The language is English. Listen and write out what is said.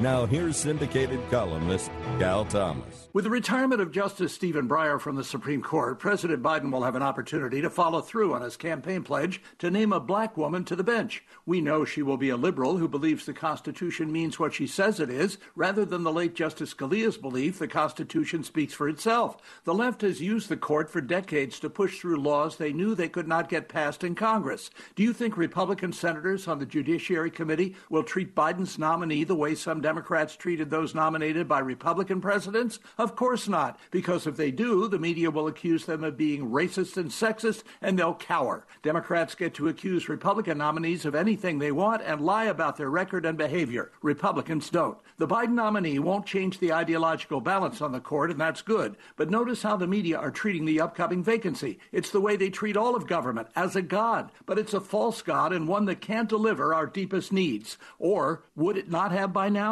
Now, here's syndicated columnist Cal Thomas. With the retirement of Justice Stephen Breyer from the Supreme Court, President Biden will have an opportunity to follow through on his campaign pledge to name a black woman to the bench. We know she will be a liberal who believes the Constitution means what she says it is, rather than the late Justice Scalia's belief the Constitution speaks for itself. The left has used the court for decades to push through laws they knew they could not get passed in Congress. Do you think Republican senators on the Judiciary Committee will treat Biden's nominee the way some Democrats treated those nominated by Republican presidents? Of course not, because if they do, the media will accuse them of being racist and sexist, and they'll cower. Democrats get to accuse Republican nominees of anything they want and lie about their record and behavior. Republicans don't. The Biden nominee won't change the ideological balance on the court, and that's good. But notice how the media are treating the upcoming vacancy. It's the way they treat all of government, as a god. But it's a false god and one that can't deliver our deepest needs. Or would it not have by now?